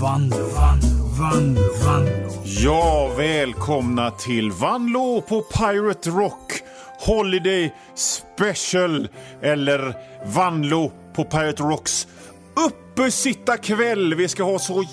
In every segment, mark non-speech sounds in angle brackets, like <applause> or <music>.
Vanlo, Vanlo, Vanlo, Vanlo. Ja, välkomna till Vanlo på Pirate Rock Holiday Special eller Vanlo på Pirate Rocks uppesittarkväll. Vi ska ha så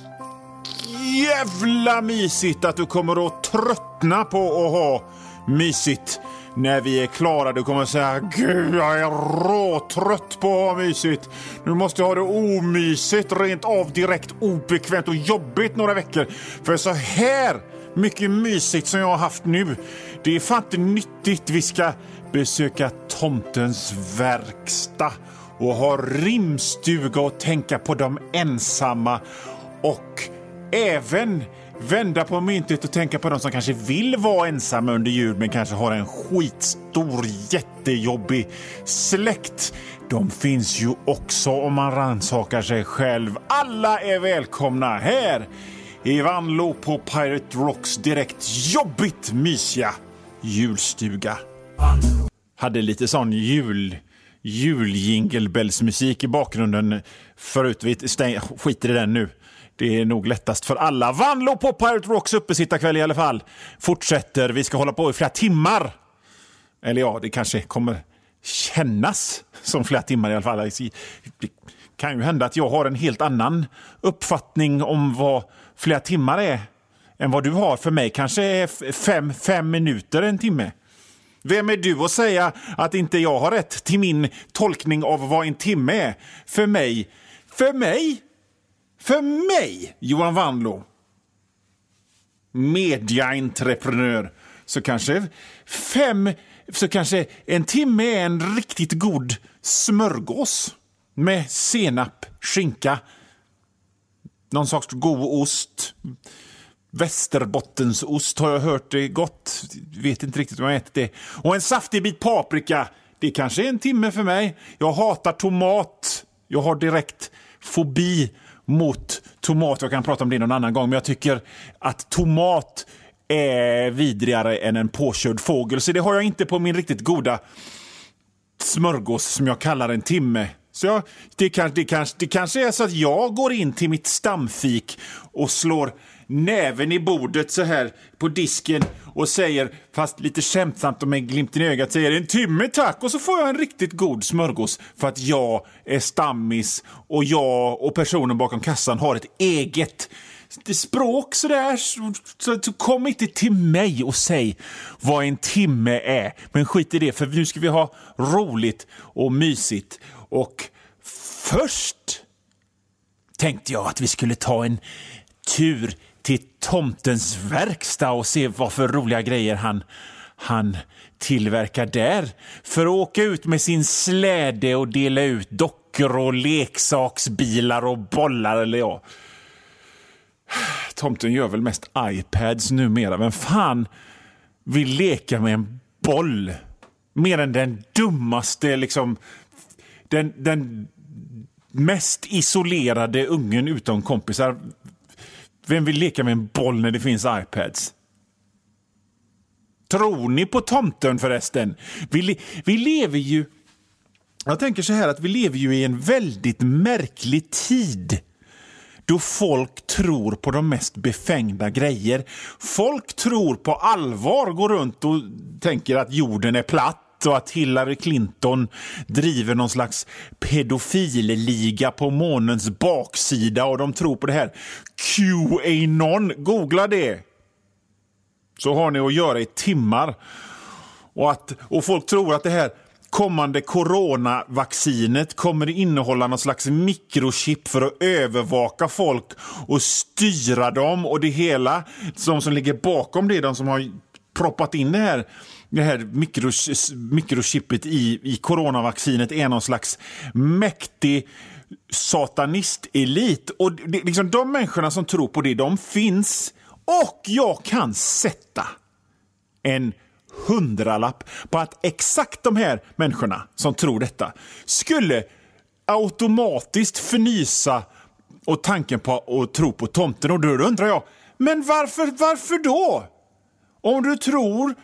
jävla mysigt att du kommer att tröttna på att ha mysigt när vi är klara. Du kommer säga Gud, jag är råtrött på att ha mysigt. Nu måste jag ha det omysigt, rent av direkt obekvämt och jobbigt några veckor. För så här mycket mysigt som jag har haft nu, det är fan inte nyttigt. Vi ska besöka tomtens verkstad och ha rimstuga och tänka på de ensamma och även vända på myntet och tänka på de som kanske vill vara ensamma under jul men kanske har en skitstor, jättejobbig släkt. De finns ju också om man rannsakar sig själv. Alla är välkomna här i Vanlo på Pirate Rocks direkt jobbigt mysiga julstuga. Hade lite sån jul juljingelbellsmusik i bakgrunden förut. Vi stäng, skiter i den nu. Det är nog lättast för alla. Vanlo på Pirate Rocks uppesittarkväll i alla fall. Fortsätter. Vi ska hålla på i flera timmar. Eller ja, det kanske kommer kännas som flera timmar i alla fall. Det kan ju hända att jag har en helt annan uppfattning om vad flera timmar är än vad du har. För mig kanske är fem, fem minuter en timme. Vem är du att säga att inte jag har rätt till min tolkning av vad en timme är? För mig, för mig, för mig, Johan Wanlo, mediaentreprenör, så kanske fem, så kanske en timme är en riktigt god smörgås med senap, skinka, någon sorts god ost, Västerbottensost har jag hört är gott. Vet inte riktigt om jag ätit det. Och en saftig bit paprika. Det kanske är en timme för mig. Jag hatar tomat. Jag har direkt fobi mot tomat. Jag kan prata om det någon annan gång, men jag tycker att tomat är vidrigare än en påkörd fågel. Så det har jag inte på min riktigt goda smörgås som jag kallar en timme. Så jag, det, kan, det, kanske, det kanske är så att jag går in till mitt stamfik och slår näven i bordet så här på disken och säger, fast lite skämtsamt och med glimten i ögat, säger en timme tack och så får jag en riktigt god smörgås för att jag är stammis och jag och personen bakom kassan har ett eget språk sådär. Så, så, så kom inte till mig och säg vad en timme är. Men skit i det, för nu ska vi ha roligt och mysigt. Och först tänkte jag att vi skulle ta en tur till tomtens verkstad och se vad för roliga grejer han, han tillverkar där. För att åka ut med sin släde och dela ut dockor och leksaksbilar och bollar. Eller ja, tomten gör väl mest iPads numera. Vem fan vill leka med en boll? Mer än den dummaste, liksom... Den, den mest isolerade ungen utan kompisar. Vem vill leka med en boll när det finns iPads? Tror ni på tomten förresten? Vi, vi lever ju... Jag tänker så här att vi lever ju i en väldigt märklig tid då folk tror på de mest befängda grejer. Folk tror på allvar, går runt och tänker att jorden är platt och att Hillary Clinton driver någon slags pedofilliga på månens baksida och de tror på det här. Qanon, googla det! Så har ni att göra i timmar. Och, att, och folk tror att det här kommande coronavaccinet kommer innehålla någon slags mikrochip för att övervaka folk och styra dem och det hela. De som ligger bakom det, de som har proppat in det här det här mikros, mikrochippet i, i coronavaccinet är någon slags mäktig satanistelit. Och det, liksom de människorna som tror på det, de finns. Och jag kan sätta en hundralapp på att exakt de här människorna som tror detta skulle automatiskt förnysa och tanken på att tro på tomten. Och då undrar jag, men varför, varför då? Om du tror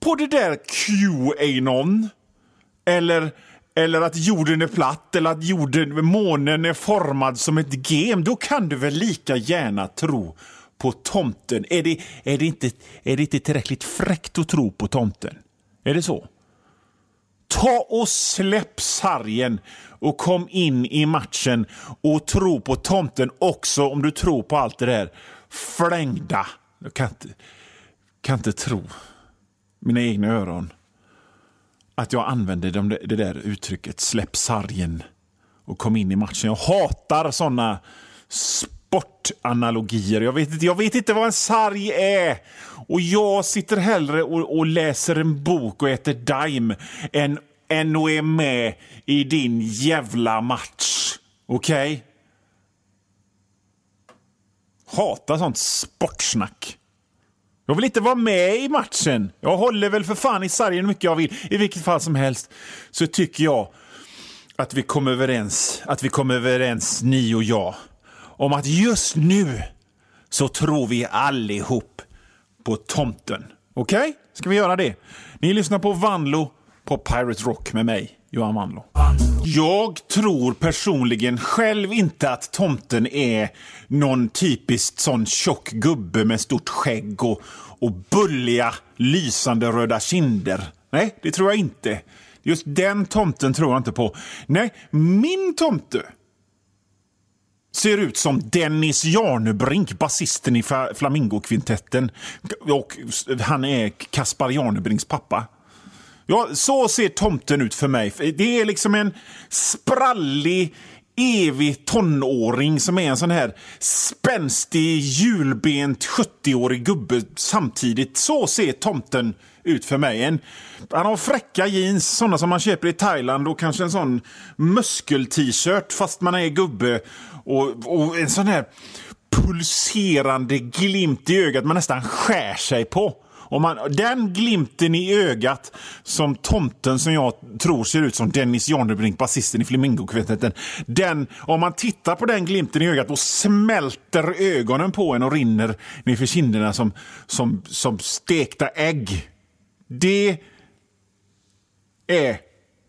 på det där Qanon eller eller att jorden är platt eller att jorden, månen är formad som ett gem, då kan du väl lika gärna tro på tomten. Är det, är det, inte, är det inte tillräckligt fräckt att tro på tomten? Är det så? Ta och släpp sargen och kom in i matchen och tro på tomten också om du tror på allt det där flängda. Jag kan inte, kan inte tro mina egna öron att jag använder det, det där uttrycket släpp sargen och kom in i matchen. Jag hatar såna sportanalogier. Jag vet, inte, jag vet inte vad en sarg är. Och jag sitter hellre och, och läser en bok och äter Daim än, än och är med i din jävla match. Okej? Okay? Hatar sånt sportsnack. Jag vill inte vara med i matchen. Jag håller väl för fan i sargen hur mycket jag vill. I vilket fall som helst så tycker jag att vi kom överens, att vi kom överens, ni och jag, om att just nu så tror vi allihop på tomten. Okej? Okay? Ska vi göra det? Ni lyssnar på Vanlo på Pirate Rock med mig, Johan Wandlo. Jag tror personligen själv inte att tomten är någon typiskt sån tjock gubbe med stort skägg och, och bulliga, lysande röda kinder. Nej, det tror jag inte. Just den tomten tror jag inte på. Nej, min tomte ser ut som Dennis Jarnebrink, basisten i Flamingokvintetten. Och han är Kaspar Jarnebrinks pappa. Ja, så ser tomten ut för mig. Det är liksom en sprallig, evig tonåring som är en sån här spänstig, hjulbent 70-årig gubbe samtidigt. Så ser tomten ut för mig. En, han har fräcka jeans, såna som man köper i Thailand och kanske en sån muskel-t-shirt fast man är gubbe. Och, och en sån här pulserande glimt i ögat man nästan skär sig på. Om man, den glimten i ögat som tomten som jag tror ser ut som Dennis Janebrink, basisten i Flamingokvintetten. Den, om man tittar på den glimten i ögat då smälter ögonen på en och rinner nerför kinderna som, som, som stekta ägg. Det är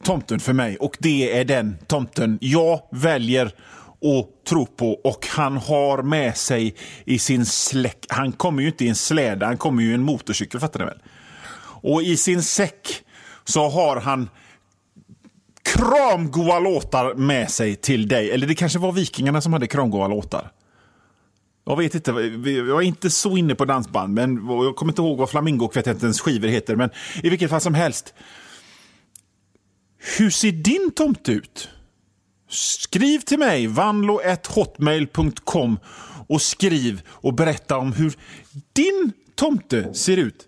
tomten för mig och det är den tomten jag väljer och tro på och han har med sig i sin släck, han kommer ju inte i en släde, han kommer ju i en motorcykel fattar ni väl? Och i sin säck så har han kramgoa låtar med sig till dig. Eller det kanske var Vikingarna som hade kramgoa låtar. Jag vet inte, jag är inte så inne på dansband, men jag kommer inte ihåg vad Flamingokvartettens skivor heter. Men i vilket fall som helst. Hur ser din tomte ut? Skriv till mig, vanlo.hotmail.com och skriv och berätta om hur din tomte ser ut.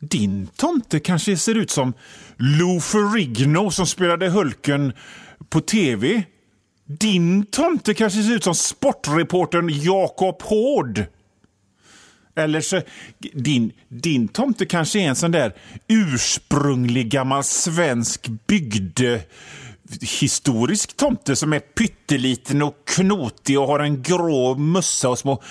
Din tomte kanske ser ut som Lou Ferrigno som spelade Hulken på tv. Din tomte kanske ser ut som sportreportern Jakob Hård. Eller så, din, din tomte kanske är en sån där ursprunglig gammal svensk bygde historisk tomte som är pytteliten och knotig och har en grå mössa och små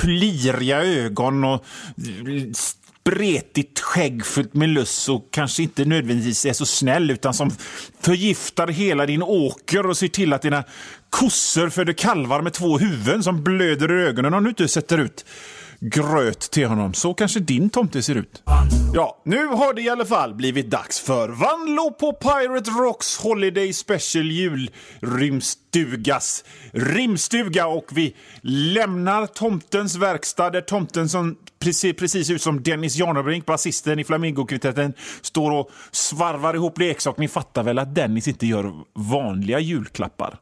pliriga ögon och eh, spretigt skägg fullt med löss och kanske inte nödvändigtvis är så snäll utan som förgiftar hela din åker och ser till att dina kossor föder kalvar med två huvuden som blöder i ögonen om du inte sätter ut gröt till honom. Så kanske din tomte ser ut. Ja, nu har det i alla fall blivit dags för Vanlo på Pirate Rocks Holiday Special Julrimstugas rimstuga och vi lämnar tomtens verkstad där tomten som precis, precis ut som Dennis Janebrink, basisten i Flamingokvintetten, står och svarvar ihop leksaker. Ni fattar väl att Dennis inte gör vanliga julklappar?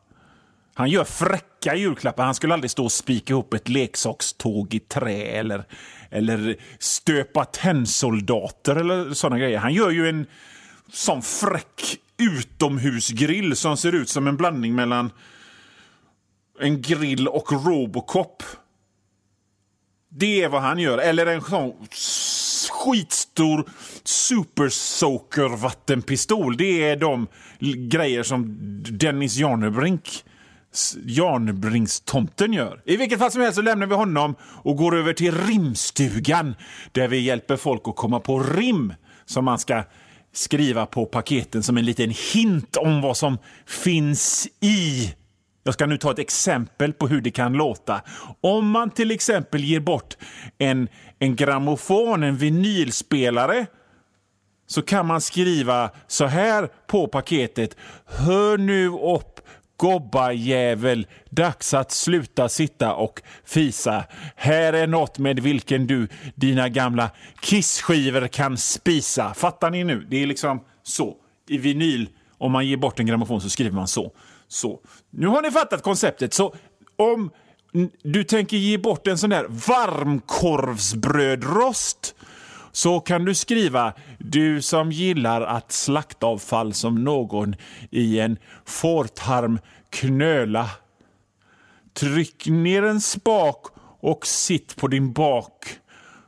Han gör fräcka julklappar. Han skulle aldrig stå och spika ihop ett leksakståg i trä eller, eller stöpa tennsoldater eller sådana grejer. Han gör ju en sån fräck utomhusgrill som ser ut som en blandning mellan en grill och Robocop. Det är vad han gör. Eller en sån skitstor super soaker vattenpistol. Det är de grejer som Dennis Jarnebrink Jarnbringstomten gör. I vilket fall som helst så lämnar vi honom och går över till rimstugan där vi hjälper folk att komma på rim som man ska skriva på paketen som en liten hint om vad som finns i. Jag ska nu ta ett exempel på hur det kan låta. Om man till exempel ger bort en, en grammofon, en vinylspelare, så kan man skriva så här på paketet. Hör nu upp Gobbajävel, dags att sluta sitta och fisa. Här är något med vilken du dina gamla kissskivor kan spisa. Fattar ni nu? Det är liksom så. I vinyl, om man ger bort en grammofon så skriver man så. Så. Nu har ni fattat konceptet. Så om du tänker ge bort en sån där varmkorvsbrödrost så kan du skriva du som gillar att slaktavfall som någon i en fårtarm knöla. Tryck ner en spak och sitt på din bak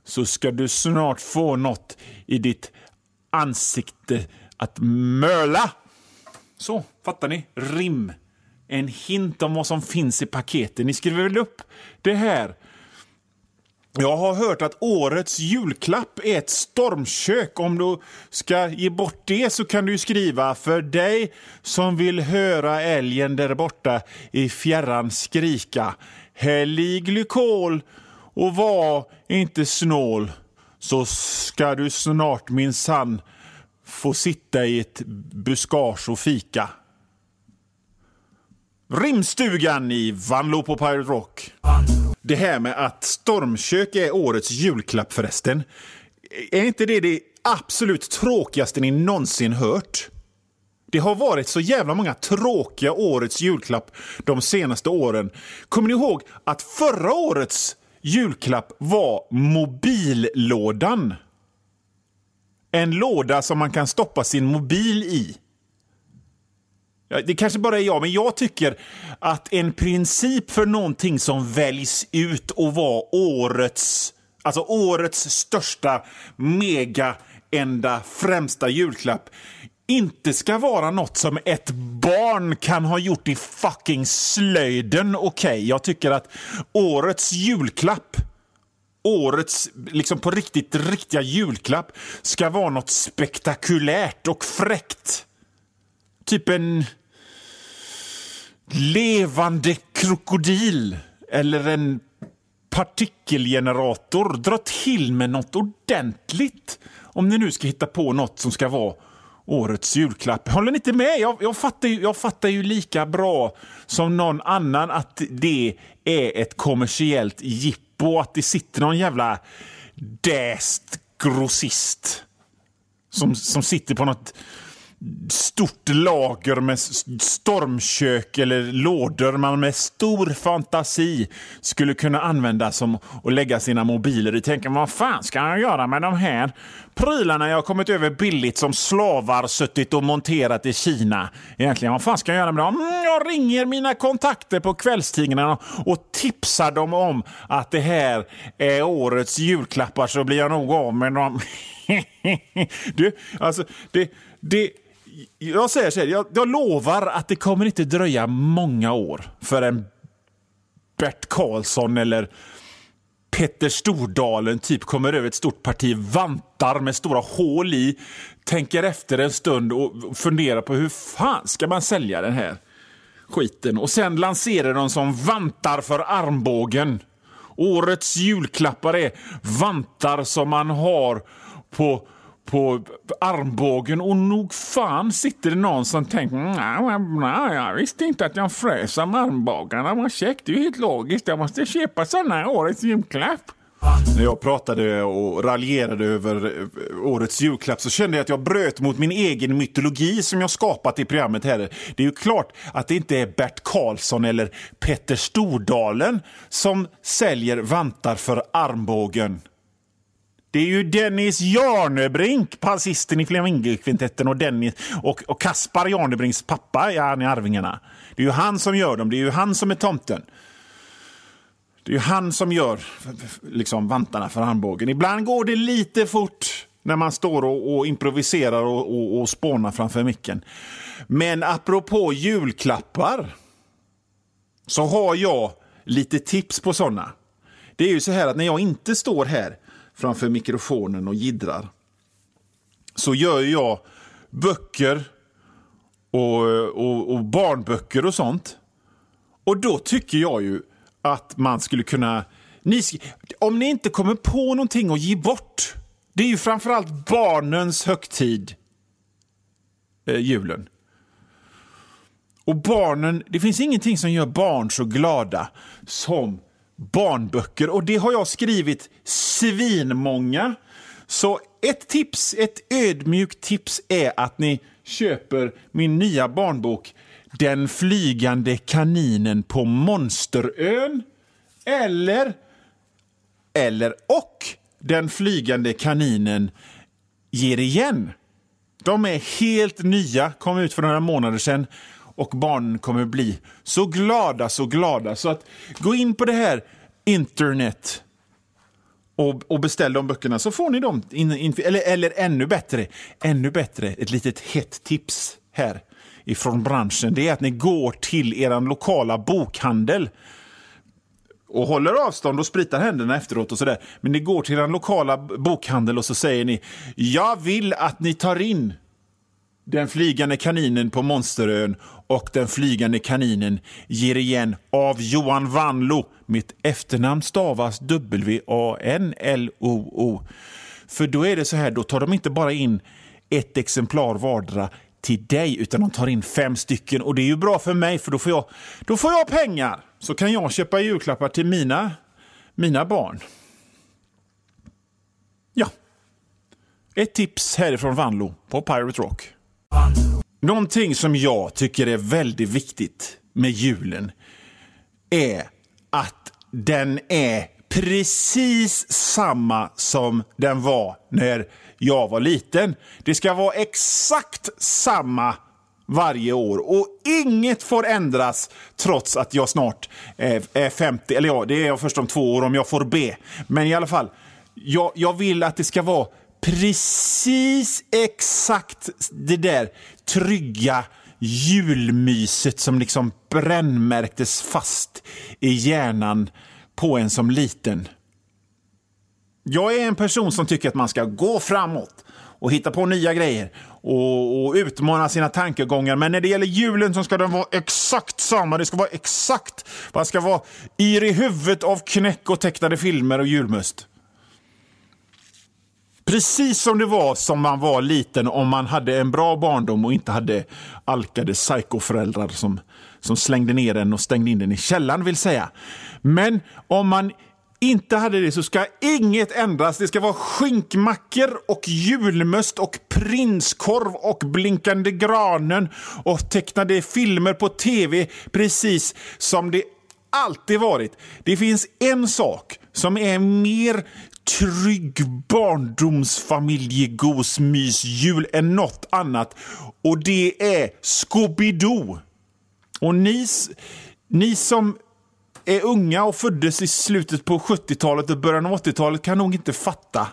så ska du snart få något i ditt ansikte att möla. Så, fattar ni? Rim. En hint om vad som finns i paketet. Ni skriver väl upp det här jag har hört att årets julklapp är ett stormkök. Om du ska ge bort det så kan du skriva för dig som vill höra älgen där borta i fjärran skrika. Häll i glykol och var inte snål så ska du snart minsann få sitta i ett buskage och fika. Rimstugan i Vanlo på Pirate Rock. Det här med att stormkök är årets julklapp förresten. Är inte det det absolut tråkigaste ni någonsin hört? Det har varit så jävla många tråkiga årets julklapp de senaste åren. Kommer ni ihåg att förra årets julklapp var mobillådan? En låda som man kan stoppa sin mobil i. Det kanske bara är jag, men jag tycker att en princip för någonting som väljs ut och var årets, alltså årets största mega enda främsta julklapp inte ska vara något som ett barn kan ha gjort i fucking slöjden. Okej, okay, jag tycker att årets julklapp årets, liksom på riktigt riktiga julklapp ska vara något spektakulärt och fräckt. Typ en levande krokodil eller en partikelgenerator. Dra till med något ordentligt om ni nu ska hitta på något som ska vara årets julklapp. Håller ni inte med? Jag, jag, fattar ju, jag fattar ju lika bra som någon annan att det är ett kommersiellt jippo. Att det sitter någon jävla däst grossist som, som sitter på något stort lager med stormkök eller lådor man med stor fantasi skulle kunna använda som att lägga sina mobiler i. Tänker vad fan ska jag göra med de här prylarna jag har kommit över billigt som slavar suttit och monterat i Kina? Egentligen, vad fan ska jag göra med dem? Mm, jag ringer mina kontakter på kvällstidningarna och tipsar dem om att det här är årets julklappar så blir jag nog av med dem. <laughs> du, alltså, det, det jag säger så här, jag, jag, lovar att det kommer inte dröja många år förrän Bert Karlsson eller Petter Stordalen typ kommer över ett stort parti vantar med stora hål i, tänker efter en stund och funderar på hur fan ska man sälja den här skiten och sen lanserar de som vantar för armbågen. Årets julklappar är vantar som man har på på armbågen och nog fan sitter det någon som tänker mm, nej, jag visste inte att jag frös om armbågarna. Vad käckt, det är ju helt logiskt. Jag måste köpa sådana årets julklapp. När jag pratade och raljerade över eh, årets julklapp så kände jag att jag bröt mot min egen mytologi som jag skapat i programmet. här. Det är ju klart att det inte är Bert Karlsson eller Petter Stordalen som säljer vantar för armbågen. Det är ju Dennis Jarnebrink, passisten i Flamingokvintetten och, Dennis, och, och Kaspar Jarnebrinks pappa, ja, han i Arvingarna. Det är ju han som gör dem, det är ju han som är tomten. Det är ju han som gör liksom, vantarna för armbågen. Ibland går det lite fort när man står och, och improviserar och, och, och spånar framför micken. Men apropå julklappar så har jag lite tips på sådana. Det är ju så här att när jag inte står här framför mikrofonen och gidrar så gör jag böcker och, och, och barnböcker och sånt. Och då tycker jag ju att man skulle kunna... Ni, om ni inte kommer på någonting att ge bort. Det är ju framförallt barnens högtid, eh, julen. Och barnen, det finns ingenting som gör barn så glada som barnböcker. Och det har jag skrivit svinmånga. Så ett tips, ett ödmjukt tips är att ni köper min nya barnbok Den flygande kaninen på Monsterön. Eller, eller och Den flygande kaninen ger igen. De är helt nya, kom ut för några månader sedan och barnen kommer bli så glada, så glada. Så att gå in på det här internet och, och beställ de böckerna så får ni dem. In, in, eller, eller ännu bättre, ännu bättre, ett litet hett tips här ifrån branschen. Det är att ni går till er lokala bokhandel och håller avstånd och spritar händerna efteråt och sådär. Men ni går till er lokala bokhandel och så säger ni Jag vill att ni tar in den flygande kaninen på Monsterön och Den flygande kaninen ger igen av Johan Vanlo. Mitt efternamn stavas W-A-N-L-O-O. För då är det så här, då tar de inte bara in ett exemplar vardera till dig, utan de tar in fem stycken. Och det är ju bra för mig, för då får jag, då får jag pengar. Så kan jag köpa julklappar till mina, mina barn. Ja. Ett tips härifrån Vanlo på Pirate Rock. Någonting som jag tycker är väldigt viktigt med julen är att den är precis samma som den var när jag var liten. Det ska vara exakt samma varje år och inget får ändras trots att jag snart eh, är 50. Eller ja, det är jag först om två år om jag får be. Men i alla fall, jag, jag vill att det ska vara precis exakt det där trygga julmyset som liksom brännmärktes fast i hjärnan på en som liten. Jag är en person som tycker att man ska gå framåt och hitta på nya grejer och, och, utmana sina tankegångar. Men när det gäller julen så ska den vara exakt samma. Det ska vara exakt. Man ska vara yr i huvudet av knäck och tecknade filmer och julmust. Precis som det var som man var liten om man hade en bra barndom och inte hade alkade psykoföräldrar som, som slängde ner en och stängde in den i källaren vill säga. Men om man inte hade det så ska inget ändras. Det ska vara skinkmackor och julmust och prinskorv och blinkande granen och tecknade filmer på tv precis som det alltid varit. Det finns en sak som är mer trygg barndomsfamiljegosmysjul än något annat. Och det är Scooby-Doo. Och ni, ni som är unga och föddes i slutet på 70-talet och början av 80-talet kan nog inte fatta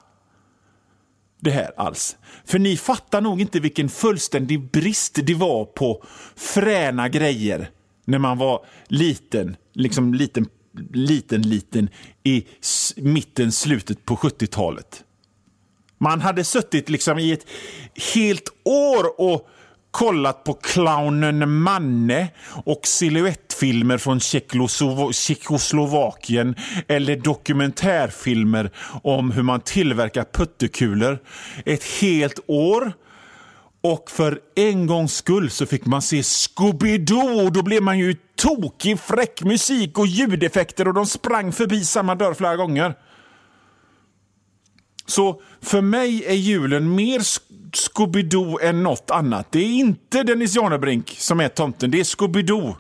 det här alls. För ni fattar nog inte vilken fullständig brist det var på fräna grejer när man var liten, liksom liten liten, liten i mitten, slutet på 70-talet. Man hade suttit liksom i ett helt år och kollat på clownen Manne och siluettfilmer från Tjeckoslovakien eller dokumentärfilmer om hur man tillverkar puttekulor. Ett helt år. Och för en gångs skull så fick man se Scooby-Doo och då blev man ju tokig, fräck musik och ljudeffekter och de sprang förbi samma dörr flera gånger. Så för mig är julen mer Scooby-Doo än något annat. Det är inte Dennis Janebrink som är tomten, det är Scooby-Doo.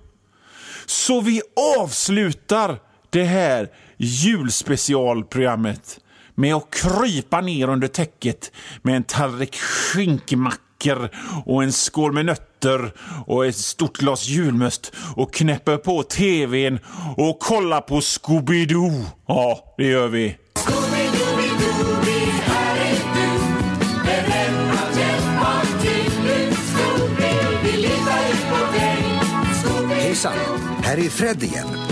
Så vi avslutar det här julspecialprogrammet med att krypa ner under täcket med en tallrik skinkmacka mackor och en skål med nötter och ett stort glas julmust och knäpper på tvn och kollar på Scooby-Doo. Ja, det gör vi. Hejsan, här är Fred igen.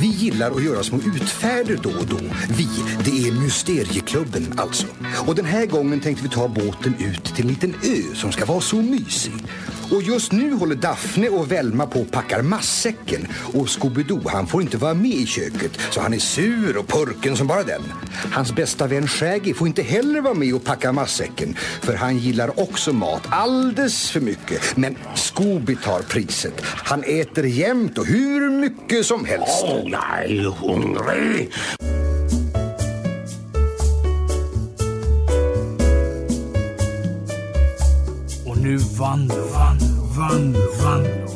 Vi gillar att göra små utfärder då och då. Vi, det är Mysterieklubben alltså. Och den här gången tänkte vi ta båten ut till en liten ö som ska vara så mysig. Och just nu håller Daphne och Velma på och packar massäcken. Och Scooby-Doo, han får inte vara med i köket så han är sur och purken som bara den. Hans bästa vän Shaggy får inte heller vara med och packa massäcken för han gillar också mat alldeles för mycket. Men Scooby tar priset. Han äter jämt och hur mycket som helst. Åh, jag är hungrig. Nu Vanlo, Vanlo, Vanlo, Vanlo.